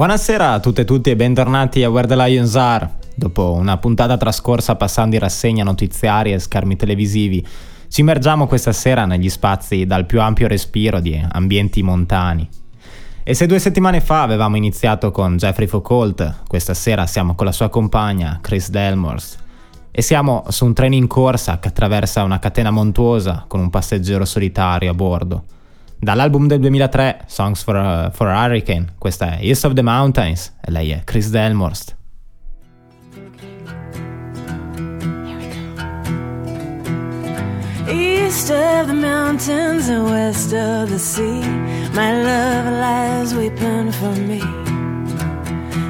Buonasera a tutte e tutti e bentornati a Where the Lions Are. Dopo una puntata trascorsa passando in rassegna notiziari e schermi televisivi, ci immergiamo questa sera negli spazi dal più ampio respiro di ambienti montani. E se due settimane fa avevamo iniziato con Jeffrey Foucault, questa sera siamo con la sua compagna Chris Delmors e siamo su un treno in corsa che attraversa una catena montuosa con un passeggero solitario a bordo. Dall'album del 2003, Songs for a, for a Hurricane, questa è East of the Mountains e lei è Chris Delmorst. East of the mountains and west of the sea, my love lies weeping for me.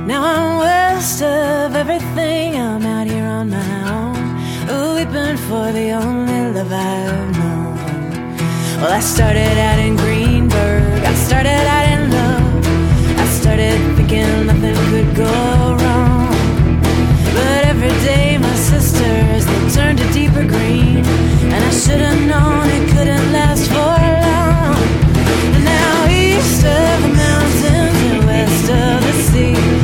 Now I'm west of everything, I'm out here on my own, weeping for the only love I've known. Well, I started out in Greenberg, I started out in love, I started thinking nothing could go wrong. But every day my sisters they turned to deeper green, and I should have known it couldn't last for long. And now east of the mountains and west of the sea,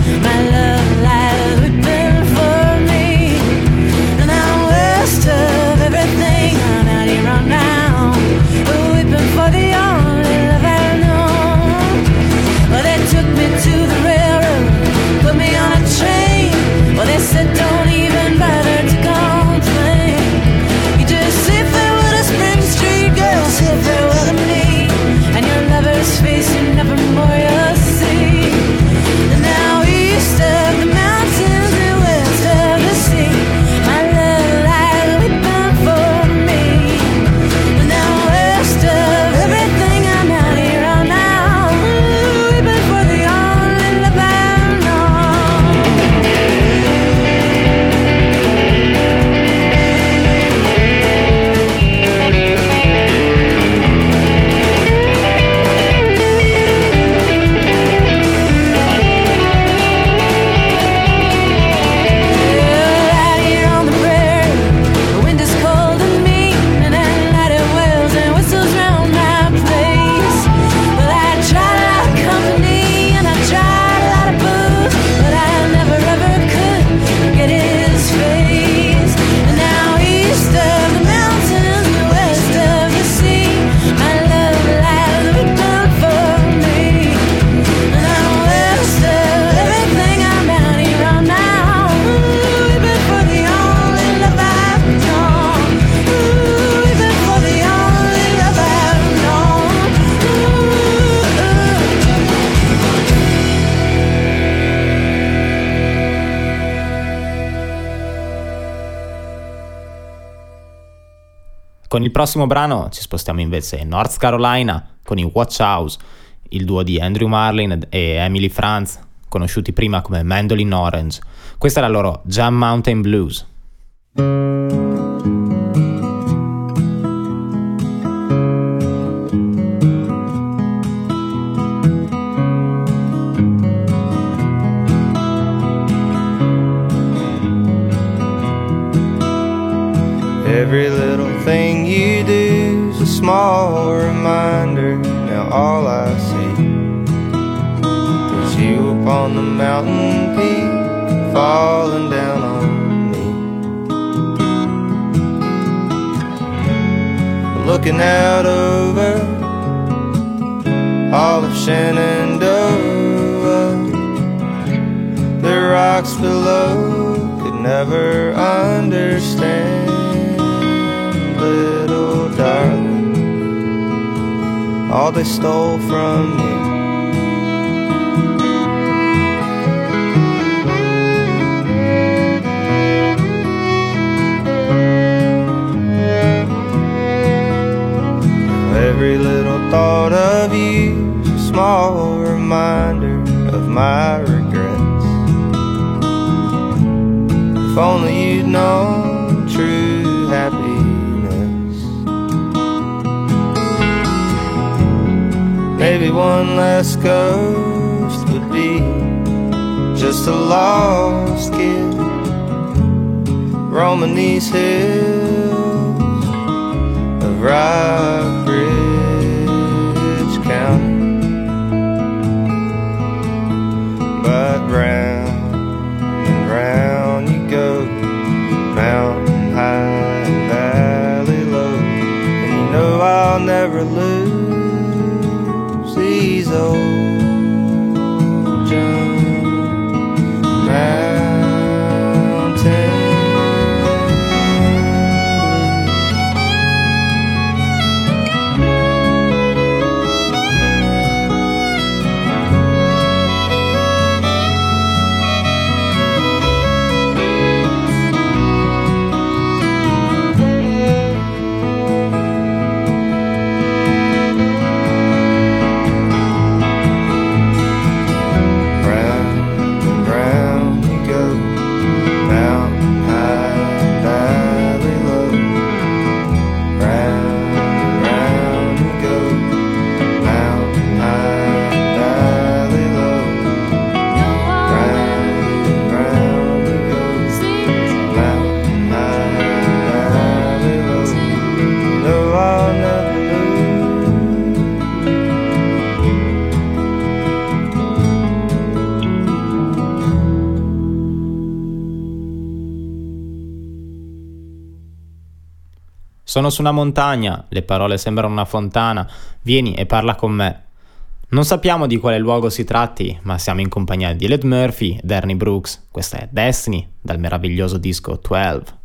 prossimo brano ci spostiamo invece in North Carolina con i Watch House, il duo di Andrew Marlin e Emily Franz, conosciuti prima come Mandolin Orange. Questa è la loro Jam Mountain Blues. Every small reminder. Now all I see is you upon the mountain peak, falling down on me. Looking out over all of Shenandoah, the rocks below could never understand little darling all they stole from me. Every little thought of you is a small reminder of my regrets. If only you'd known. one last ghost would be just a lost kid roaming these hills of rock. Sono su una montagna, le parole sembrano una fontana, vieni e parla con me. Non sappiamo di quale luogo si tratti, ma siamo in compagnia di Led Murphy ed Ernie Brooks. Questa è Destiny, dal meraviglioso disco 12.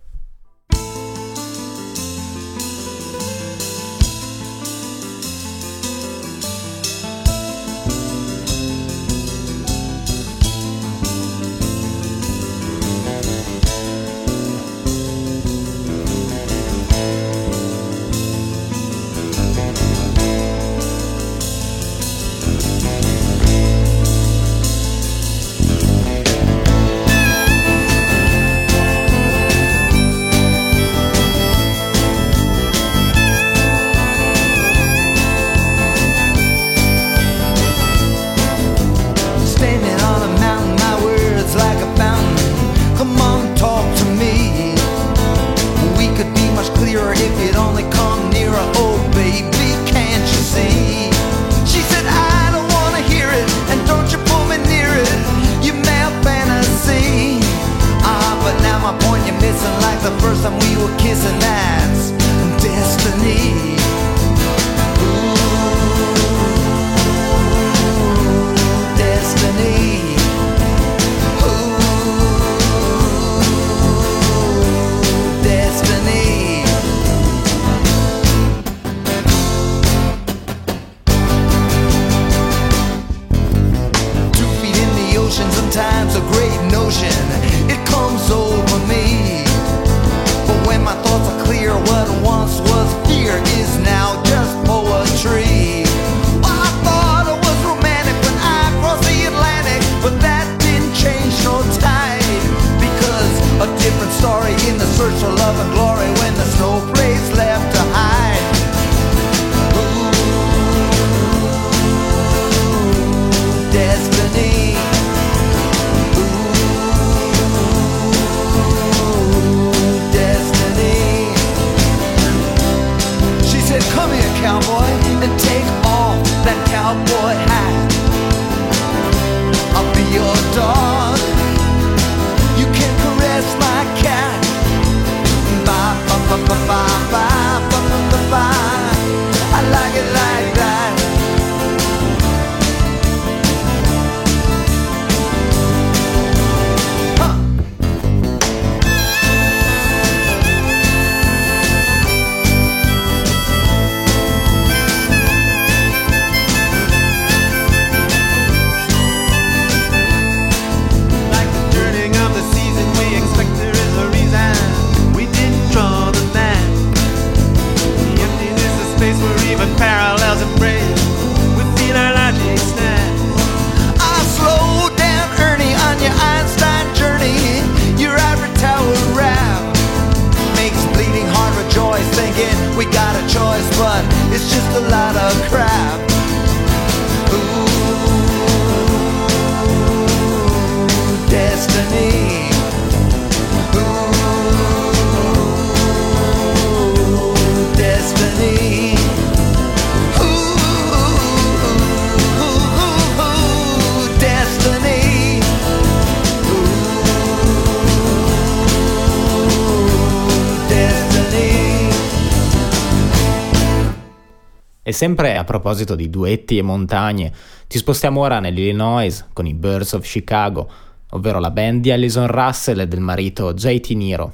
sempre a proposito di duetti e montagne, ci spostiamo ora nell'Illinois con i Birds of Chicago, ovvero la band di Alison Russell e del marito JT Nero.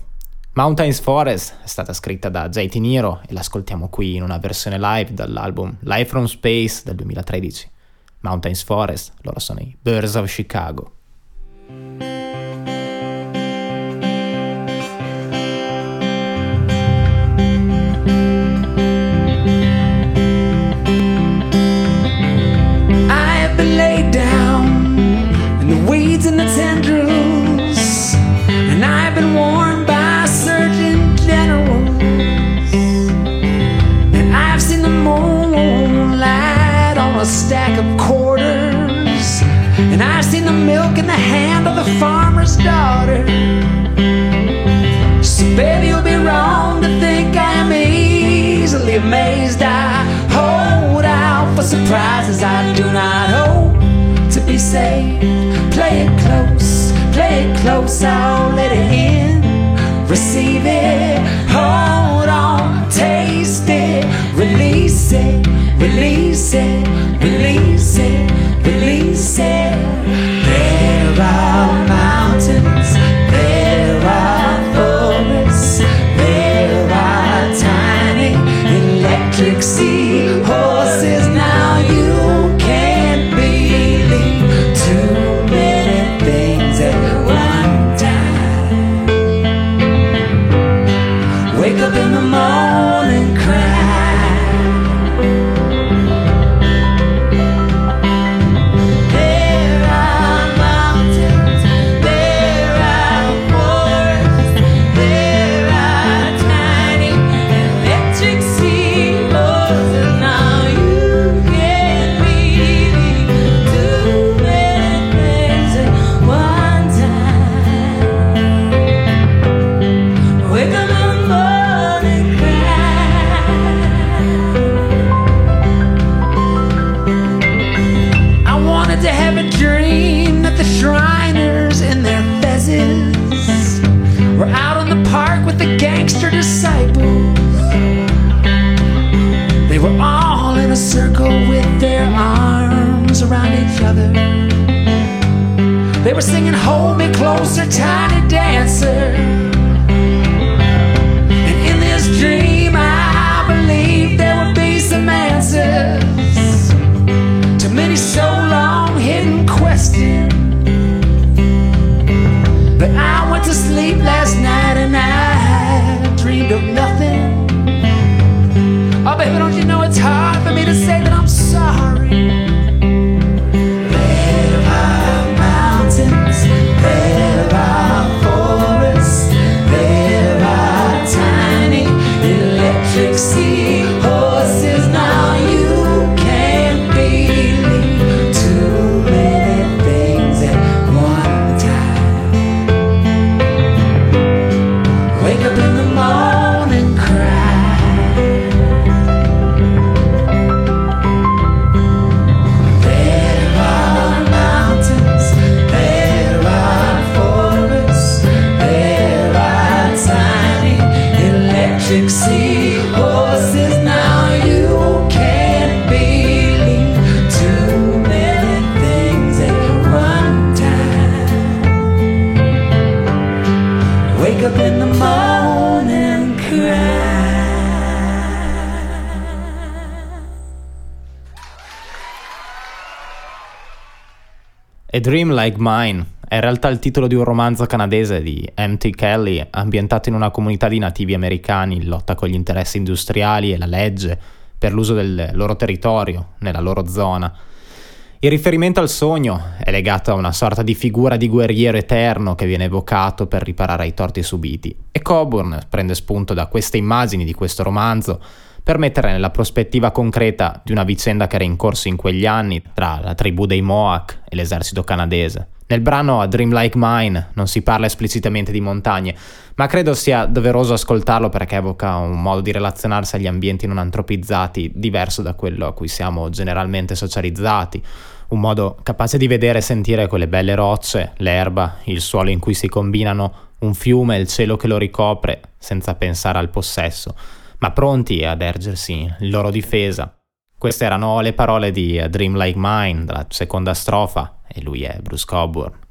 Mountains Forest è stata scritta da JT Nero e l'ascoltiamo qui in una versione live dall'album Live from Space del 2013. Mountains Forest, loro sono i Birds of Chicago. Dream Like Mine è in realtà il titolo di un romanzo canadese di M.T. Kelly ambientato in una comunità di nativi americani in lotta con gli interessi industriali e la legge per l'uso del loro territorio, nella loro zona. Il riferimento al sogno è legato a una sorta di figura di guerriero eterno che viene evocato per riparare ai torti subiti e Coburn prende spunto da queste immagini di questo romanzo per mettere nella prospettiva concreta di una vicenda che era in corso in quegli anni tra la tribù dei Mohawk e l'esercito canadese. Nel brano A Dream Like Mine non si parla esplicitamente di montagne, ma credo sia doveroso ascoltarlo perché evoca un modo di relazionarsi agli ambienti non antropizzati diverso da quello a cui siamo generalmente socializzati, un modo capace di vedere e sentire quelle belle rocce, l'erba, il suolo in cui si combinano, un fiume e il cielo che lo ricopre, senza pensare al possesso, ma pronti ad ergersi in loro difesa. Queste erano le parole di A Dream Like Mine, della seconda strofa, e lui è Bruce Coburn.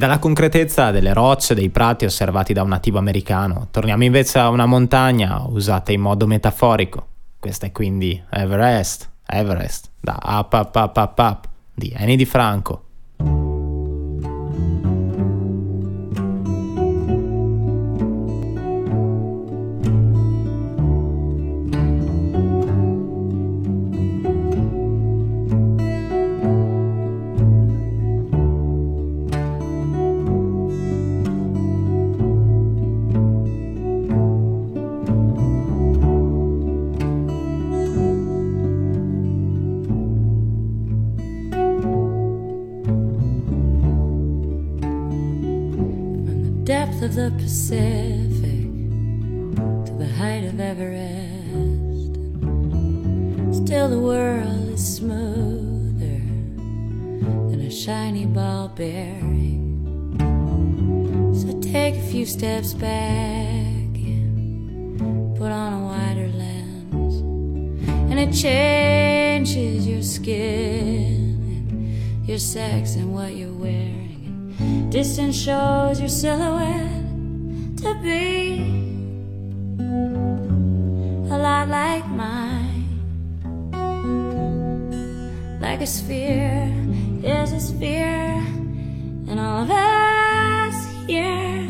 Dalla concretezza delle rocce, dei prati osservati da un nativo americano, torniamo invece a una montagna usata in modo metaforico. Questa è quindi Everest, Everest, da Up Up Up Up Up di Annie Di Franco. The Pacific to the height of Everest. Still, the world is smoother than a shiny ball bearing. So, take a few steps back and put on a wider lens, and it changes your skin and your sex and what you're wearing. Distance shows your silhouette to be a lot like mine. Like a sphere is a sphere, and all of us here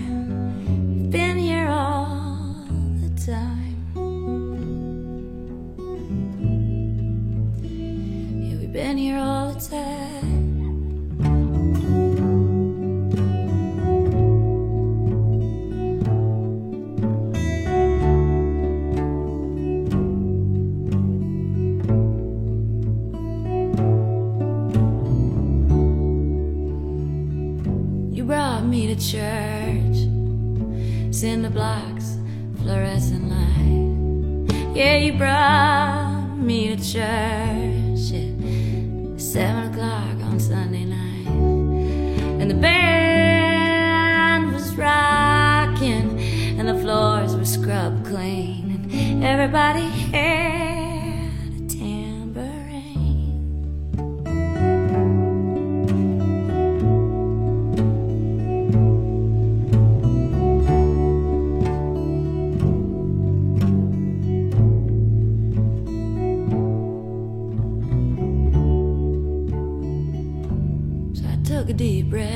a deep breath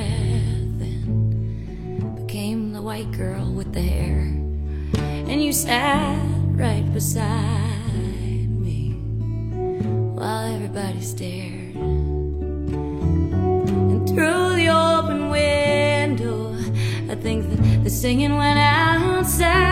and became the white girl with the hair. And you sat right beside me while everybody stared. And through the open window, I think that the singing went outside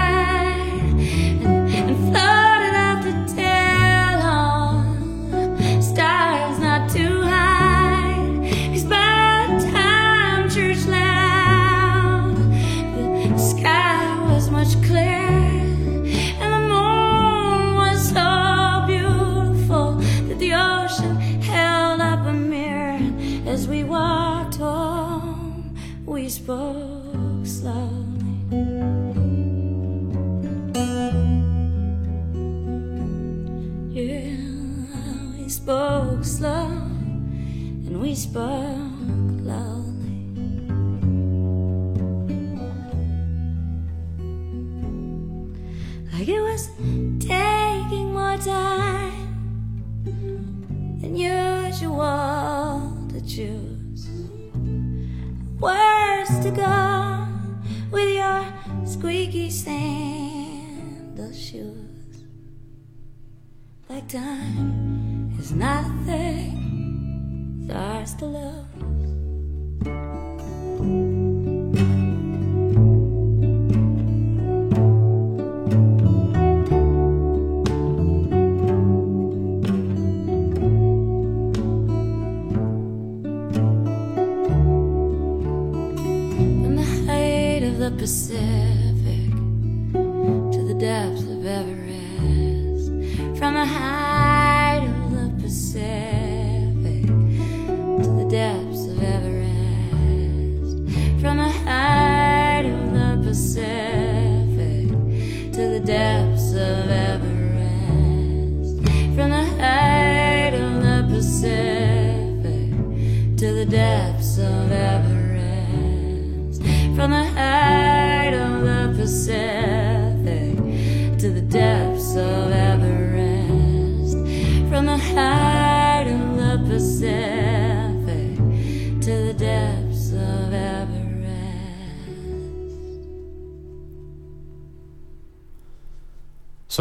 time is not a thing, ours to lose. From the height of the Pacific to the depths of Everest. From the height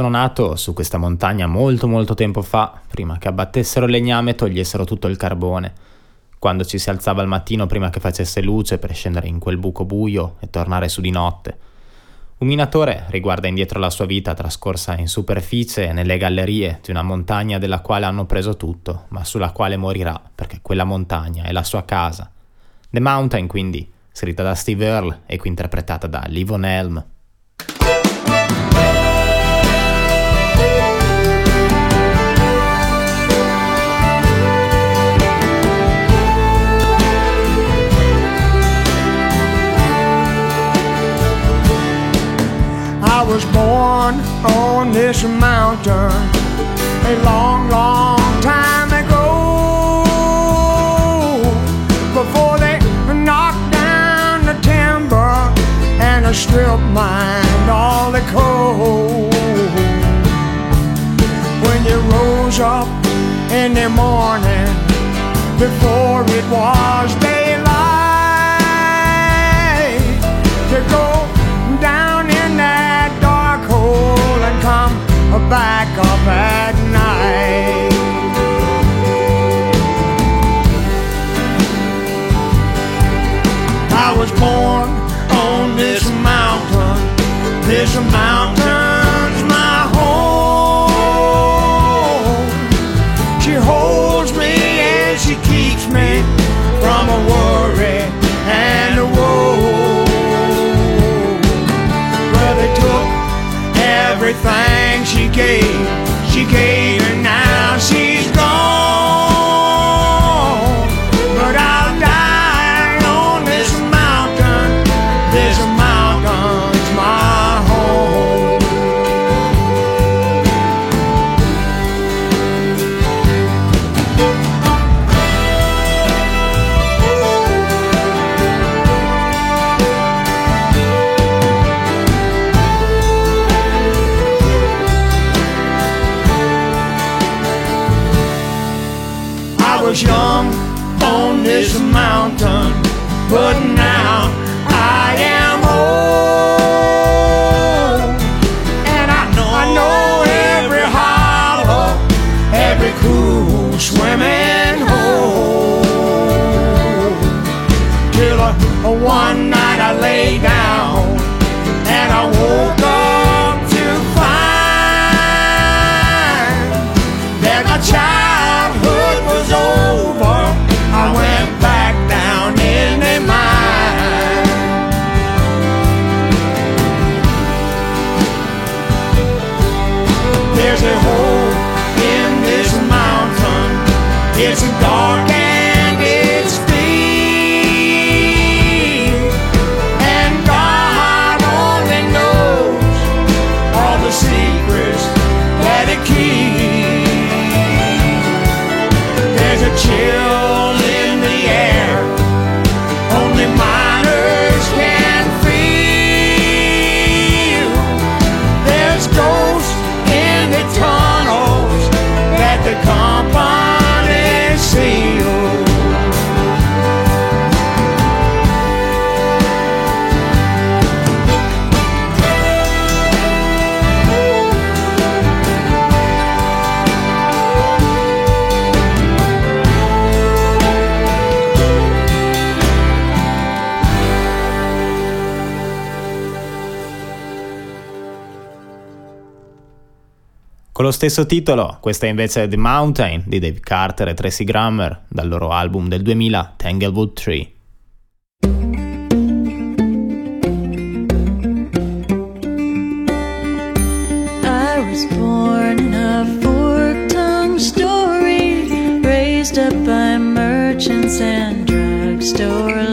sono nato su questa montagna molto molto tempo fa, prima che abbattessero il legname e togliessero tutto il carbone. Quando ci si alzava al mattino prima che facesse luce per scendere in quel buco buio e tornare su di notte. Un minatore riguarda indietro la sua vita trascorsa in superficie e nelle gallerie di una montagna della quale hanno preso tutto, ma sulla quale morirà, perché quella montagna è la sua casa. The Mountain, quindi, scritta da Steve Earle e qui interpretata da Livon Helm. was born on this mountain a long, long time ago. Before they knocked down the timber and I stripped mine all the coal. When you rose up in the morning before it was day. back up at night. I was born on this mountain, this mountain. she came. stesso titolo, questa invece è The Mountain di Dave Carter e Tracy Grammer dal loro album del 2000 Tanglewood Tree. up by merchants and drugstore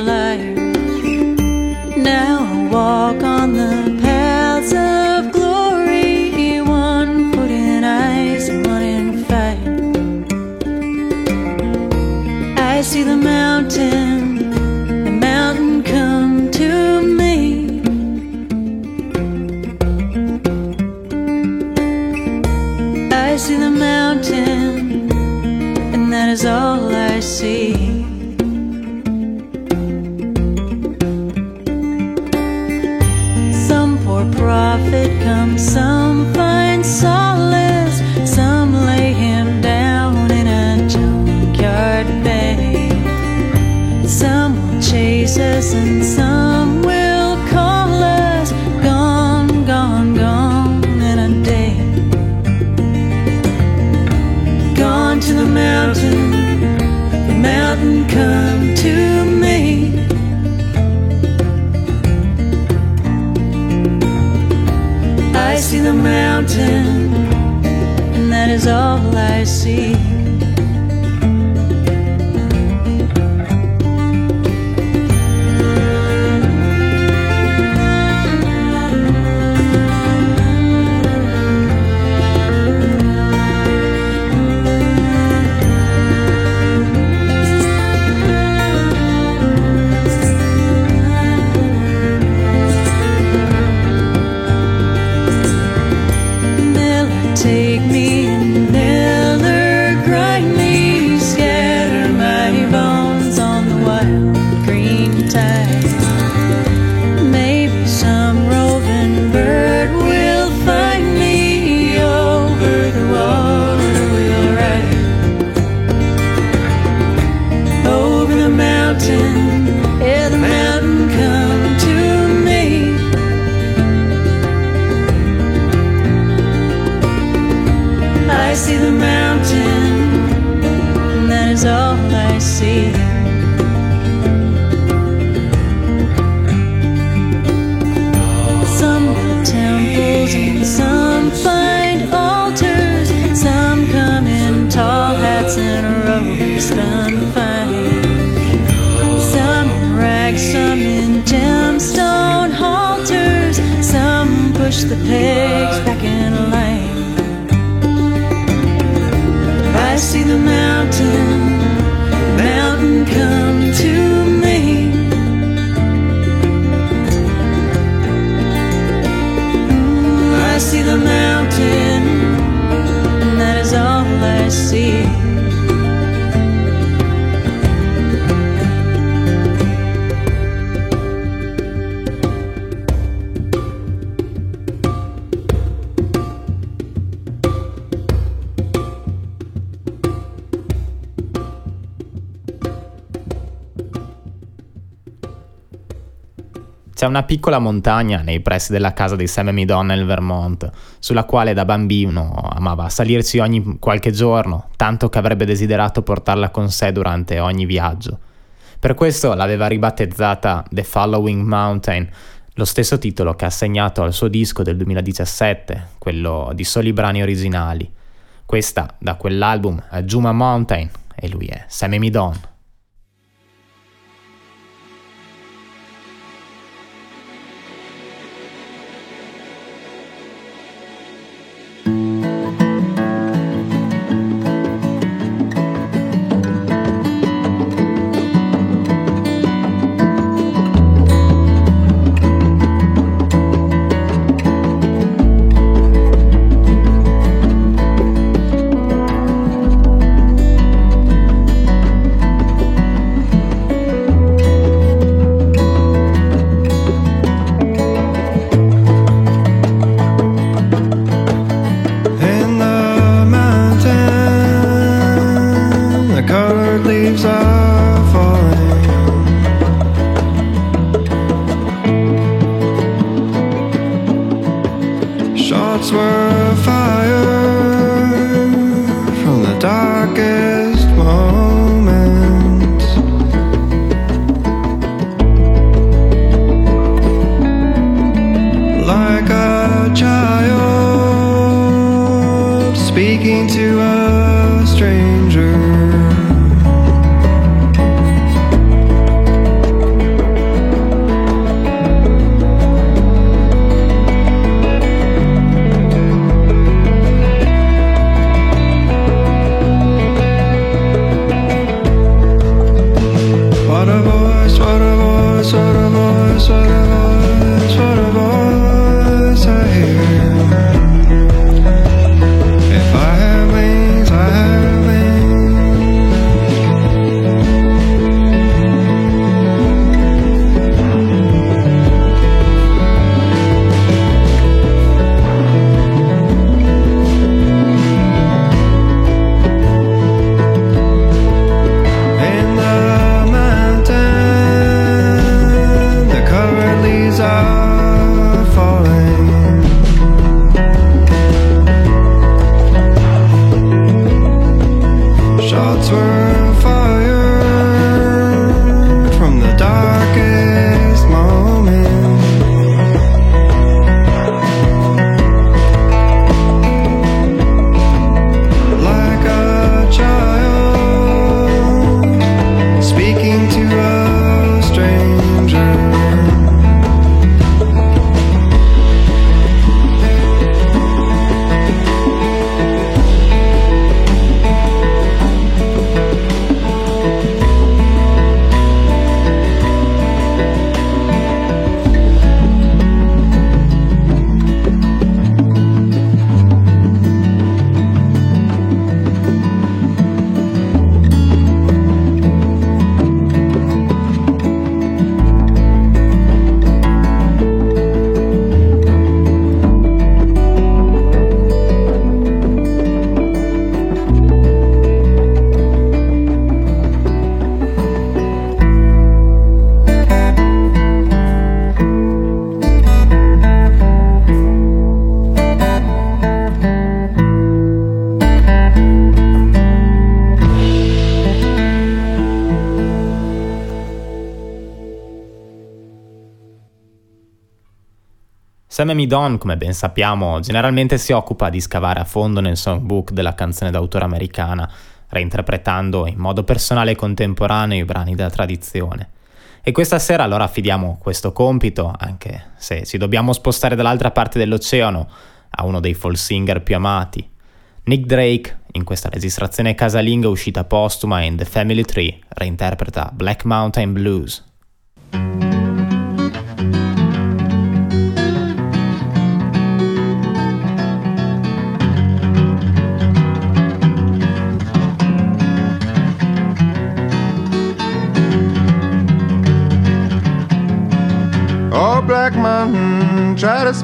see the mountain, and that is all I see. Una piccola montagna nei pressi della casa di Sam Midon nel Vermont, sulla quale da bambino amava salirsi ogni qualche giorno, tanto che avrebbe desiderato portarla con sé durante ogni viaggio. Per questo l'aveva ribattezzata The Following Mountain, lo stesso titolo che ha assegnato al suo disco del 2017, quello di soli brani originali. Questa da quell'album è Juma Mountain e lui è Sam e Midon. Sam Midon, come ben sappiamo, generalmente si occupa di scavare a fondo nel songbook della canzone d'autore americana, reinterpretando in modo personale e contemporaneo i brani della tradizione. E questa sera allora affidiamo questo compito, anche se ci dobbiamo spostare dall'altra parte dell'oceano, a uno dei folk singer più amati. Nick Drake, in questa registrazione casalinga uscita postuma in The Family Tree, reinterpreta Black Mountain Blues.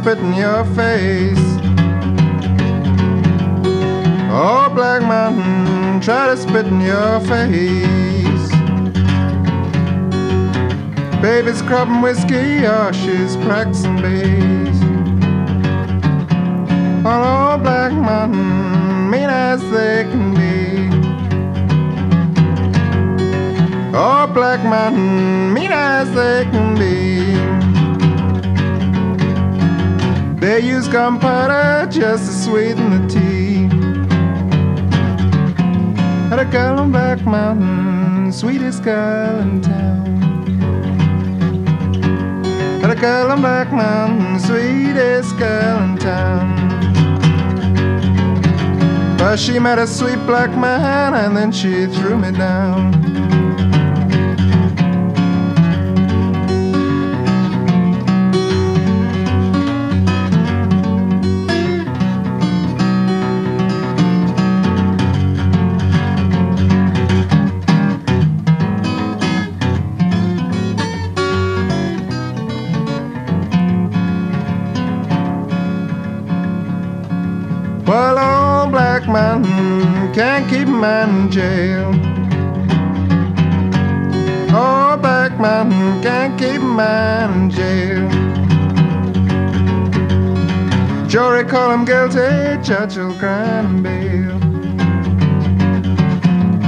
Spit in your face. Oh, Black Mountain, try to spit in your face. Baby's cropping whiskey, or she's practicing bass. Oh, Black Mountain, mean as they can be. Oh, Black Mountain, mean as they can be. They use gunpowder just to sweeten the tea. At a girl on Black Mountain, sweetest girl in town. At a girl on Black Mountain, sweetest girl in town. But she met a sweet black man and then she threw me down. Oh, can't keep a man jail. Oh, Black Mountain can't keep a man in jail. Jury call him guilty, judge will grant bail.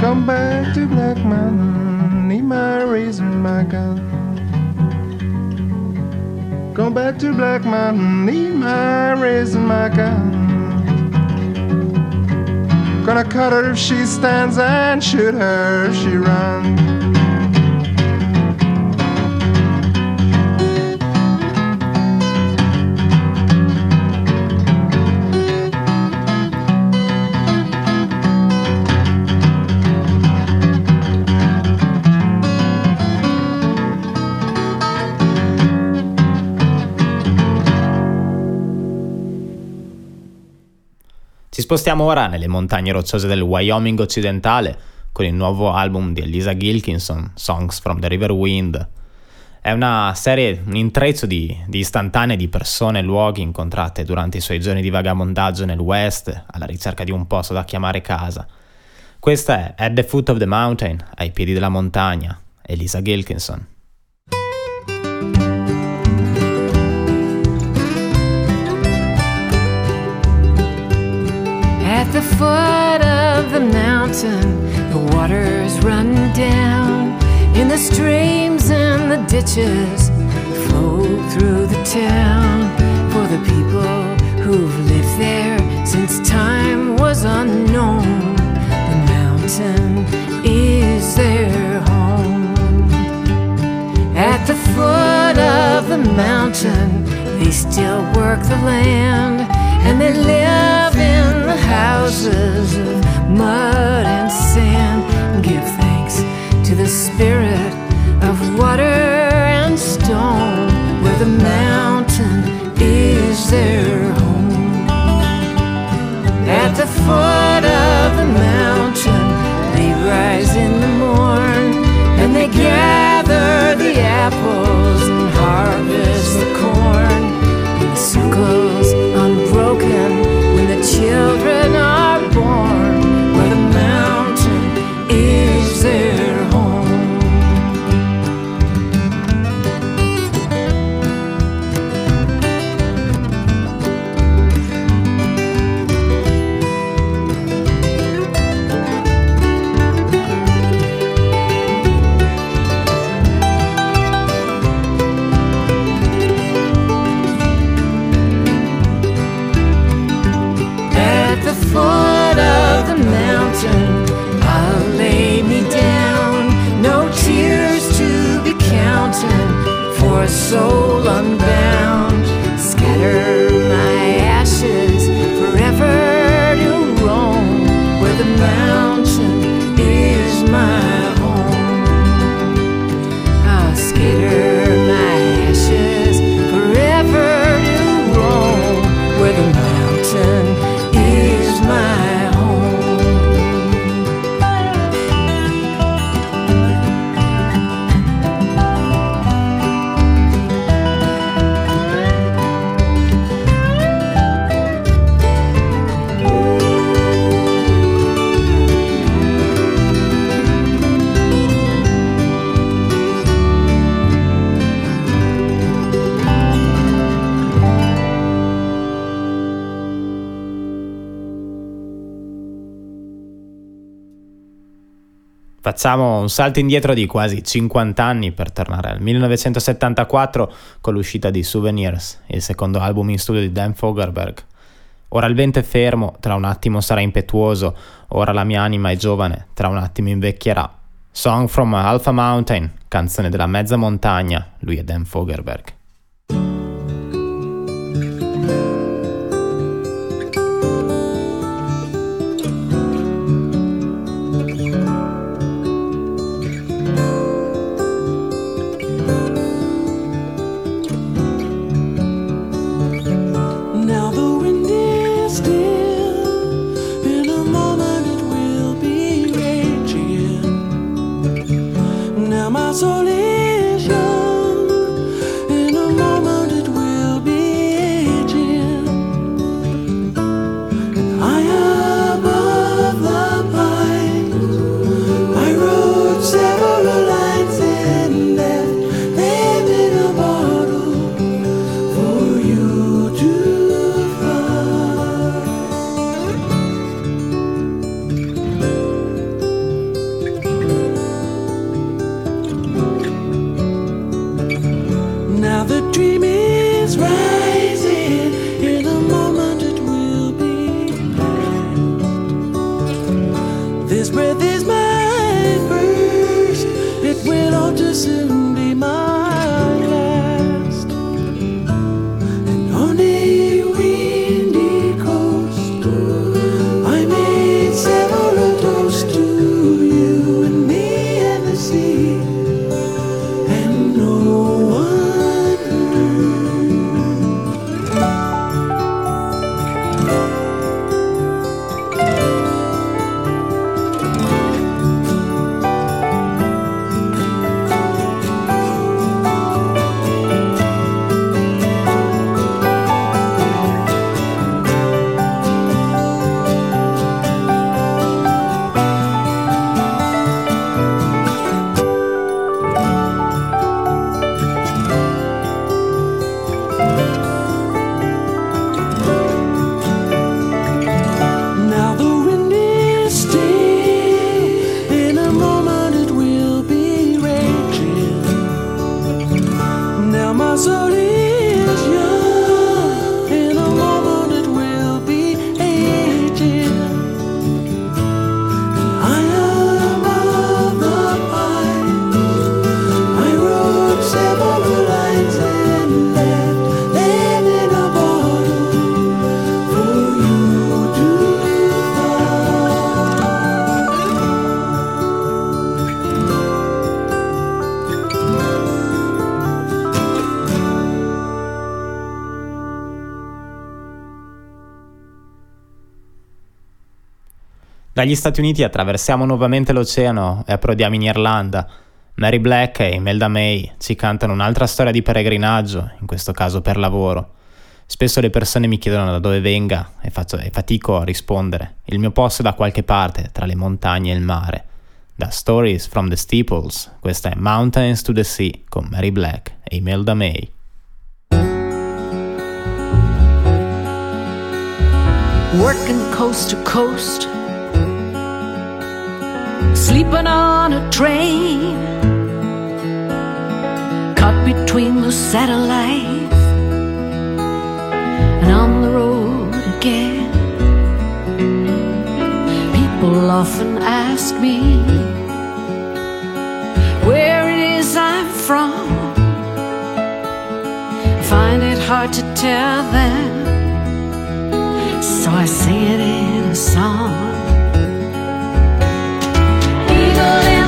Come back to Black Mountain, need my reason, my gun. Come back to Black Mountain, need my reason, my gun. Gonna cut her if she stands and shoot her if she runs. Spostiamo ora nelle montagne rocciose del Wyoming occidentale con il nuovo album di Elisa Gilkinson, Songs from the River Wind. È una serie, un intreccio di, di istantanee di persone e luoghi incontrate durante i suoi giorni di vagabondaggio nel West alla ricerca di un posto da chiamare casa. Questa è At the Foot of the Mountain, ai piedi della montagna, Elisa Gilkinson. At the foot of the mountain, the waters run down in the streams and the ditches flow through the town for the people who've lived there since time was unknown. The mountain is their home. At the foot of the mountain, they still work the land and they live houses of mud and sand. Give thanks to the spirit of water and stone, where the mountain is their home. At the foot of the mountain, they rise in the morn soul under Facciamo un salto indietro di quasi 50 anni per tornare al 1974 con l'uscita di Souvenirs, il secondo album in studio di Dan Fogelberg. Ora il vento è fermo, tra un attimo sarà impetuoso, ora la mia anima è giovane, tra un attimo invecchierà. Song from Alpha Mountain, canzone della mezza montagna, lui è Dan Fogelberg. Dagli Stati Uniti attraversiamo nuovamente l'oceano e approdiamo in Irlanda. Mary Black e Imelda May ci cantano un'altra storia di peregrinaggio, in questo caso per lavoro. Spesso le persone mi chiedono da dove venga e, faccio, e fatico a rispondere. Il mio posto è da qualche parte, tra le montagne e il mare. Da Stories from the Steeples, questa è Mountains to the Sea con Mary Black e Imelda May. working coast to coast, sleeping on a train, caught between the satellites and on the road again. People often ask me where it is I'm from. I find it hard to tell them, so I sing it in a song.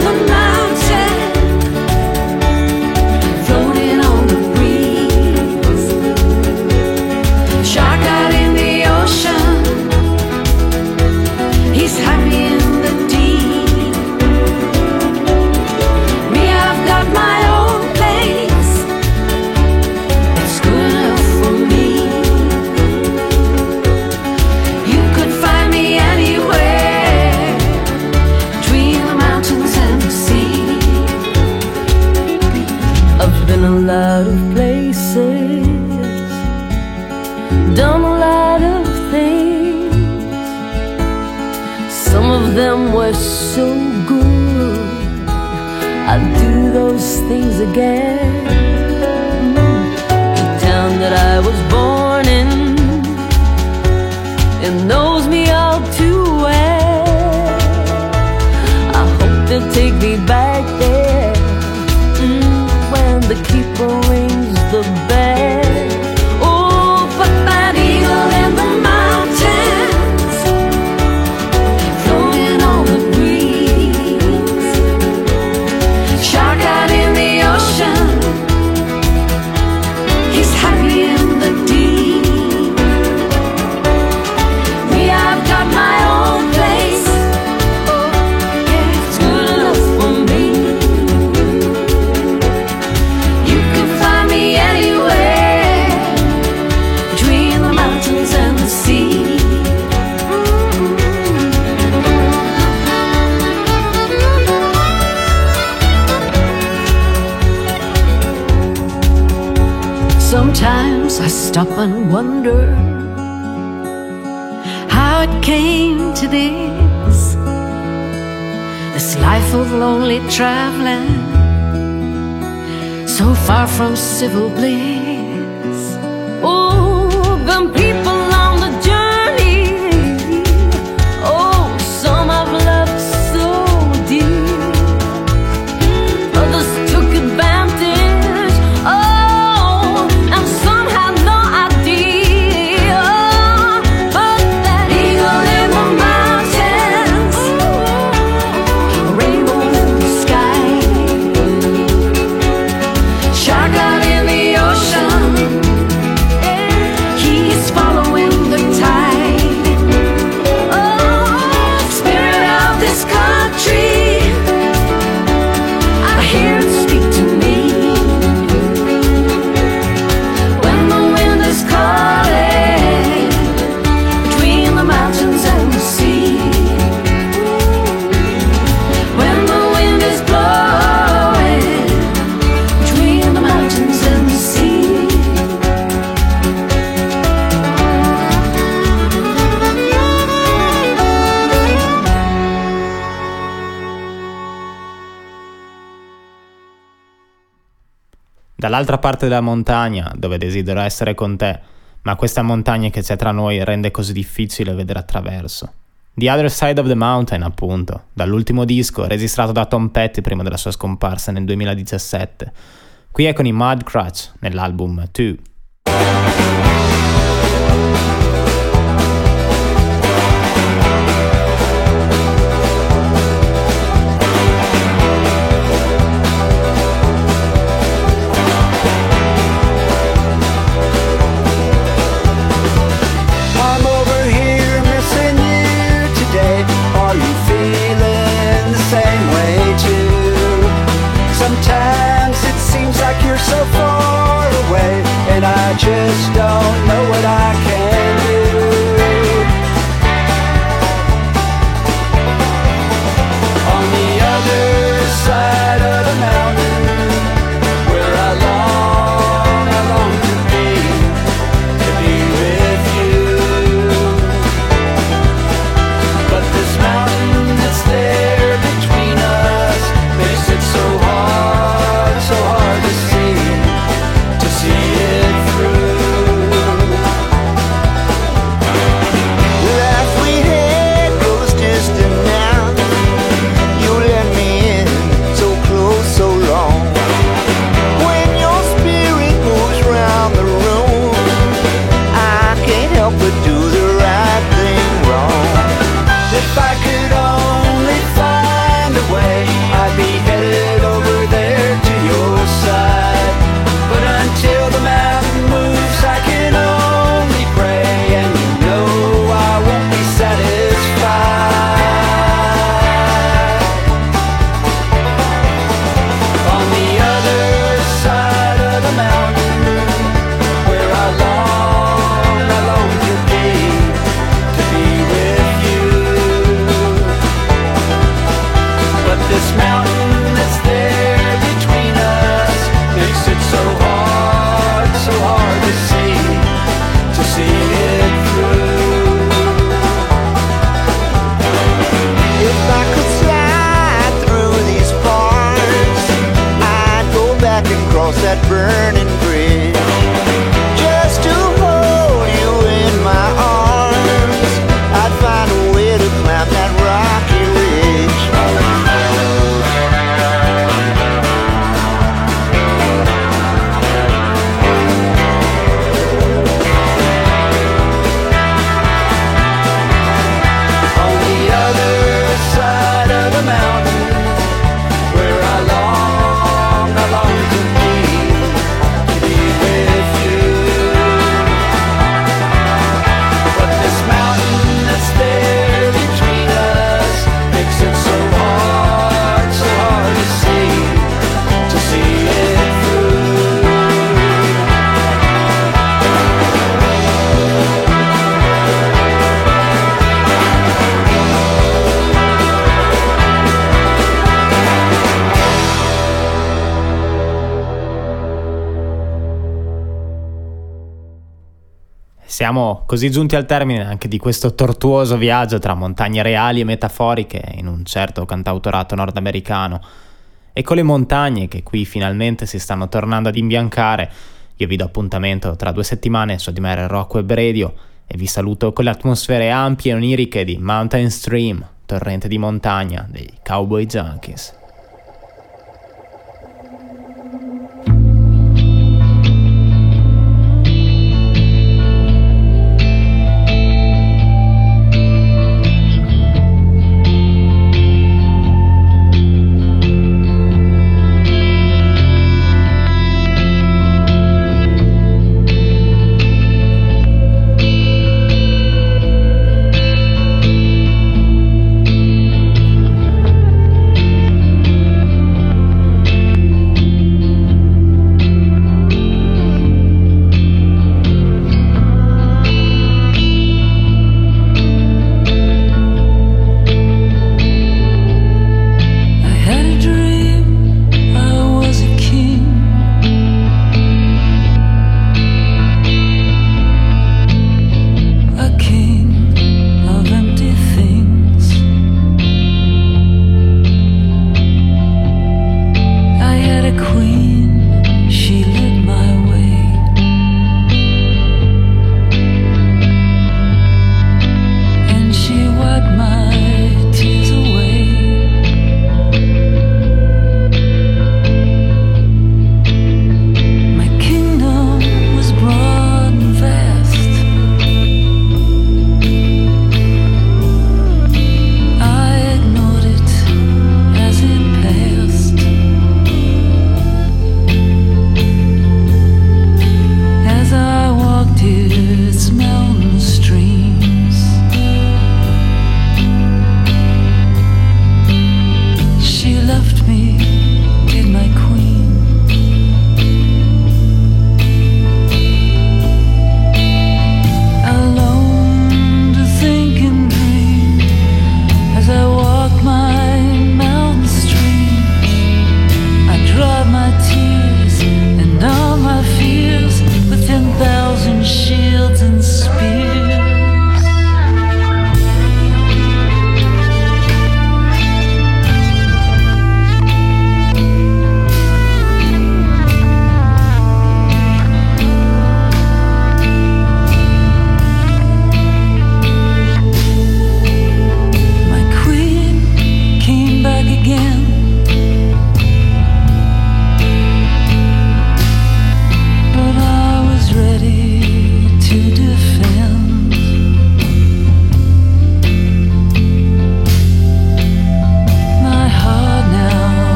never mind. right there. Mm, when the keeper rings the bell. stop and wonder how it came to this. This life of lonely traveling, so far from civil bliss. dall'altra parte della montagna dove desidero essere con te, ma questa montagna che c'è tra noi rende così difficile vedere attraverso. The Other Side of the Mountain, appunto, dall'ultimo disco registrato da Tom Petty prima della sua scomparsa nel 2017. Qui è con i Mud Crutch nell'album 2. crashed Siamo così giunti al termine anche di questo tortuoso viaggio tra montagne reali e metaforiche in un certo cantautorato nordamericano. E con le montagne che qui finalmente si stanno tornando ad imbiancare, io vi do appuntamento tra due settimane su Dimare Rock Web Radio e vi saluto con le atmosfere ampie e oniriche di Mountain Stream, torrente di montagna dei Cowboy Junkies.